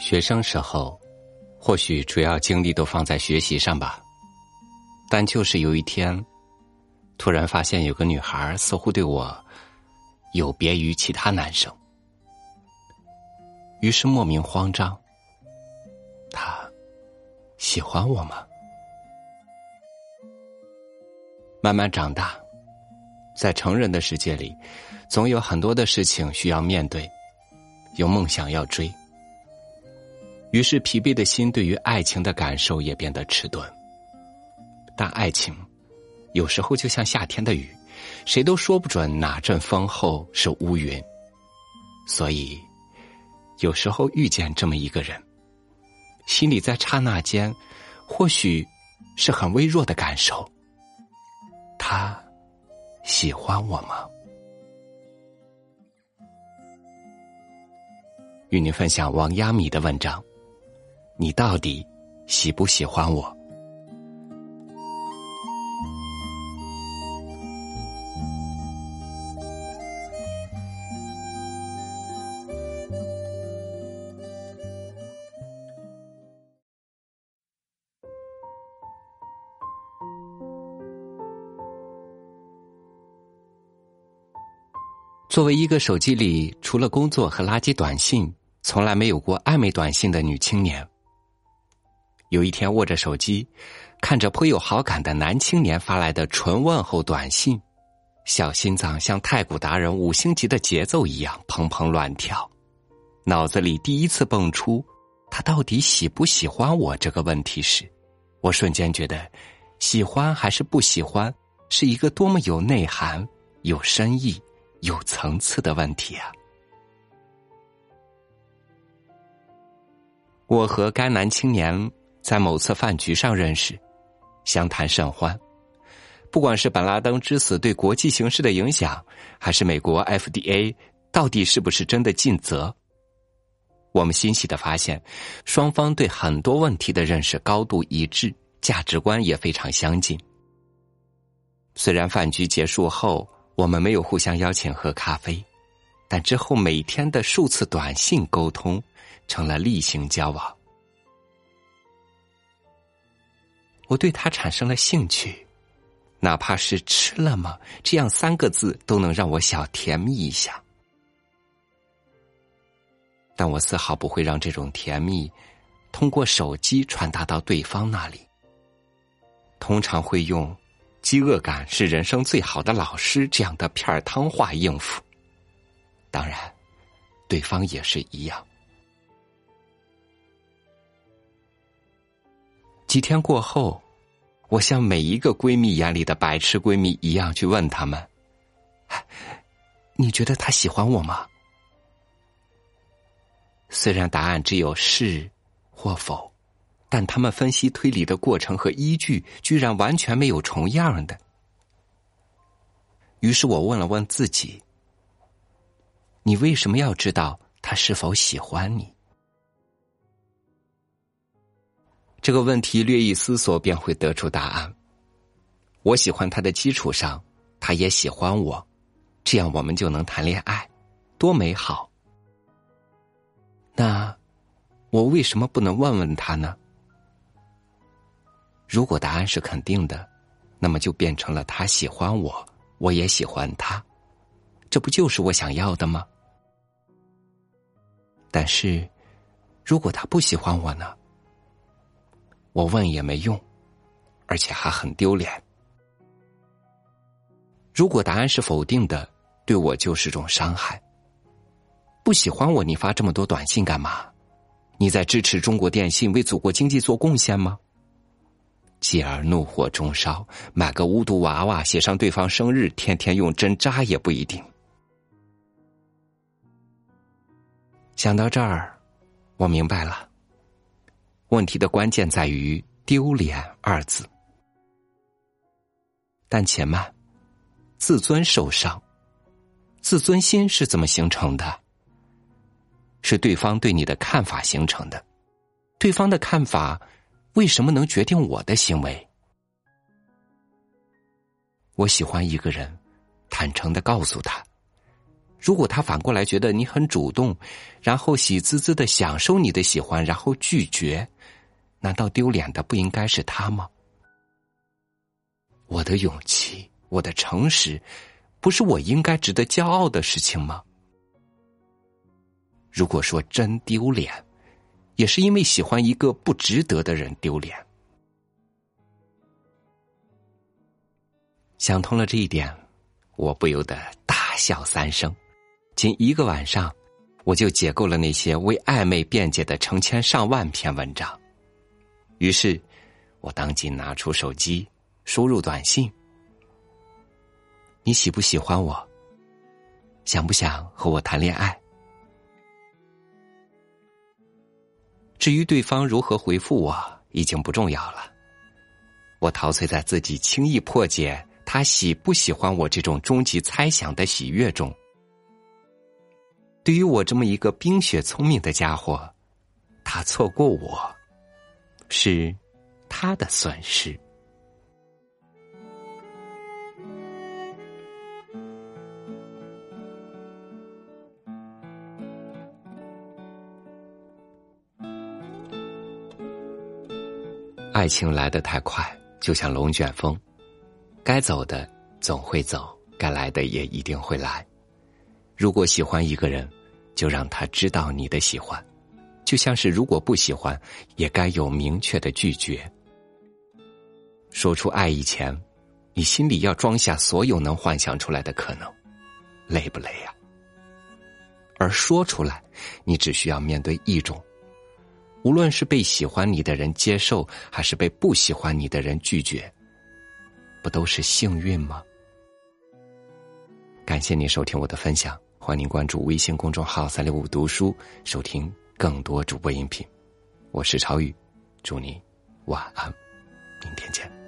学生时候，或许主要精力都放在学习上吧。但就是有一天，突然发现有个女孩似乎对我有别于其他男生，于是莫名慌张。她喜欢我吗？慢慢长大，在成人的世界里，总有很多的事情需要面对，有梦想要追。于是，疲惫的心对于爱情的感受也变得迟钝。但爱情，有时候就像夏天的雨，谁都说不准哪阵风后是乌云。所以，有时候遇见这么一个人，心里在刹那间，或许是很微弱的感受。他喜欢我吗？与您分享王亚米的文章。你到底喜不喜欢我？作为一个手机里除了工作和垃圾短信，从来没有过暧昧短信的女青年。有一天，握着手机，看着颇有好感的男青年发来的纯问候短信，小心脏像太古达人五星级的节奏一样砰砰乱跳，脑子里第一次蹦出“他到底喜不喜欢我”这个问题时，我瞬间觉得，喜欢还是不喜欢，是一个多么有内涵、有深意、有层次的问题啊！我和该男青年。在某次饭局上认识，相谈甚欢。不管是本拉登之死对国际形势的影响，还是美国 FDA 到底是不是真的尽责，我们欣喜的发现，双方对很多问题的认识高度一致，价值观也非常相近。虽然饭局结束后我们没有互相邀请喝咖啡，但之后每天的数次短信沟通，成了例行交往。我对他产生了兴趣，哪怕是吃了吗这样三个字都能让我小甜蜜一下。但我丝毫不会让这种甜蜜通过手机传达到对方那里。通常会用“饥饿感是人生最好的老师”这样的片儿汤话应付。当然，对方也是一样。几天过后，我像每一个闺蜜眼里的白痴闺蜜一样去问他们：“你觉得他喜欢我吗？”虽然答案只有是或否，但他们分析推理的过程和依据居然完全没有重样的。于是我问了问自己：“你为什么要知道他是否喜欢你？”这个问题略一思索便会得出答案。我喜欢他的基础上，他也喜欢我，这样我们就能谈恋爱，多美好！那我为什么不能问问他呢？如果答案是肯定的，那么就变成了他喜欢我，我也喜欢他，这不就是我想要的吗？但是，如果他不喜欢我呢？我问也没用，而且还很丢脸。如果答案是否定的，对我就是种伤害。不喜欢我，你发这么多短信干嘛？你在支持中国电信为祖国经济做贡献吗？继而怒火中烧，买个巫毒娃娃，写上对方生日，天天用针扎也不一定。想到这儿，我明白了。问题的关键在于“丢脸”二字，但且慢，自尊受伤，自尊心是怎么形成的？是对方对你的看法形成的。对方的看法为什么能决定我的行为？我喜欢一个人，坦诚的告诉他，如果他反过来觉得你很主动，然后喜滋滋的享受你的喜欢，然后拒绝，难道丢脸的不应该是他吗？我的勇气，我的诚实，不是我应该值得骄傲的事情吗？如果说真丢脸，也是因为喜欢一个不值得的人丢脸。想通了这一点，我不由得大笑三声。仅一个晚上，我就解构了那些为暧昧辩解的成千上万篇文章。于是，我当即拿出手机，输入短信：“你喜不喜欢我？想不想和我谈恋爱？”至于对方如何回复我，已经不重要了。我陶醉在自己轻易破解他喜不喜欢我这种终极猜想的喜悦中。对于我这么一个冰雪聪明的家伙，他错过我，是他的损失。爱情来得太快，就像龙卷风，该走的总会走，该来的也一定会来。如果喜欢一个人，就让他知道你的喜欢，就像是如果不喜欢，也该有明确的拒绝。说出爱以前，你心里要装下所有能幻想出来的可能，累不累呀？而说出来，你只需要面对一种，无论是被喜欢你的人接受，还是被不喜欢你的人拒绝，不都是幸运吗？感谢您收听我的分享。欢迎关注微信公众号“三六五读书”，收听更多主播音频。我是朝宇，祝你晚安，明天见。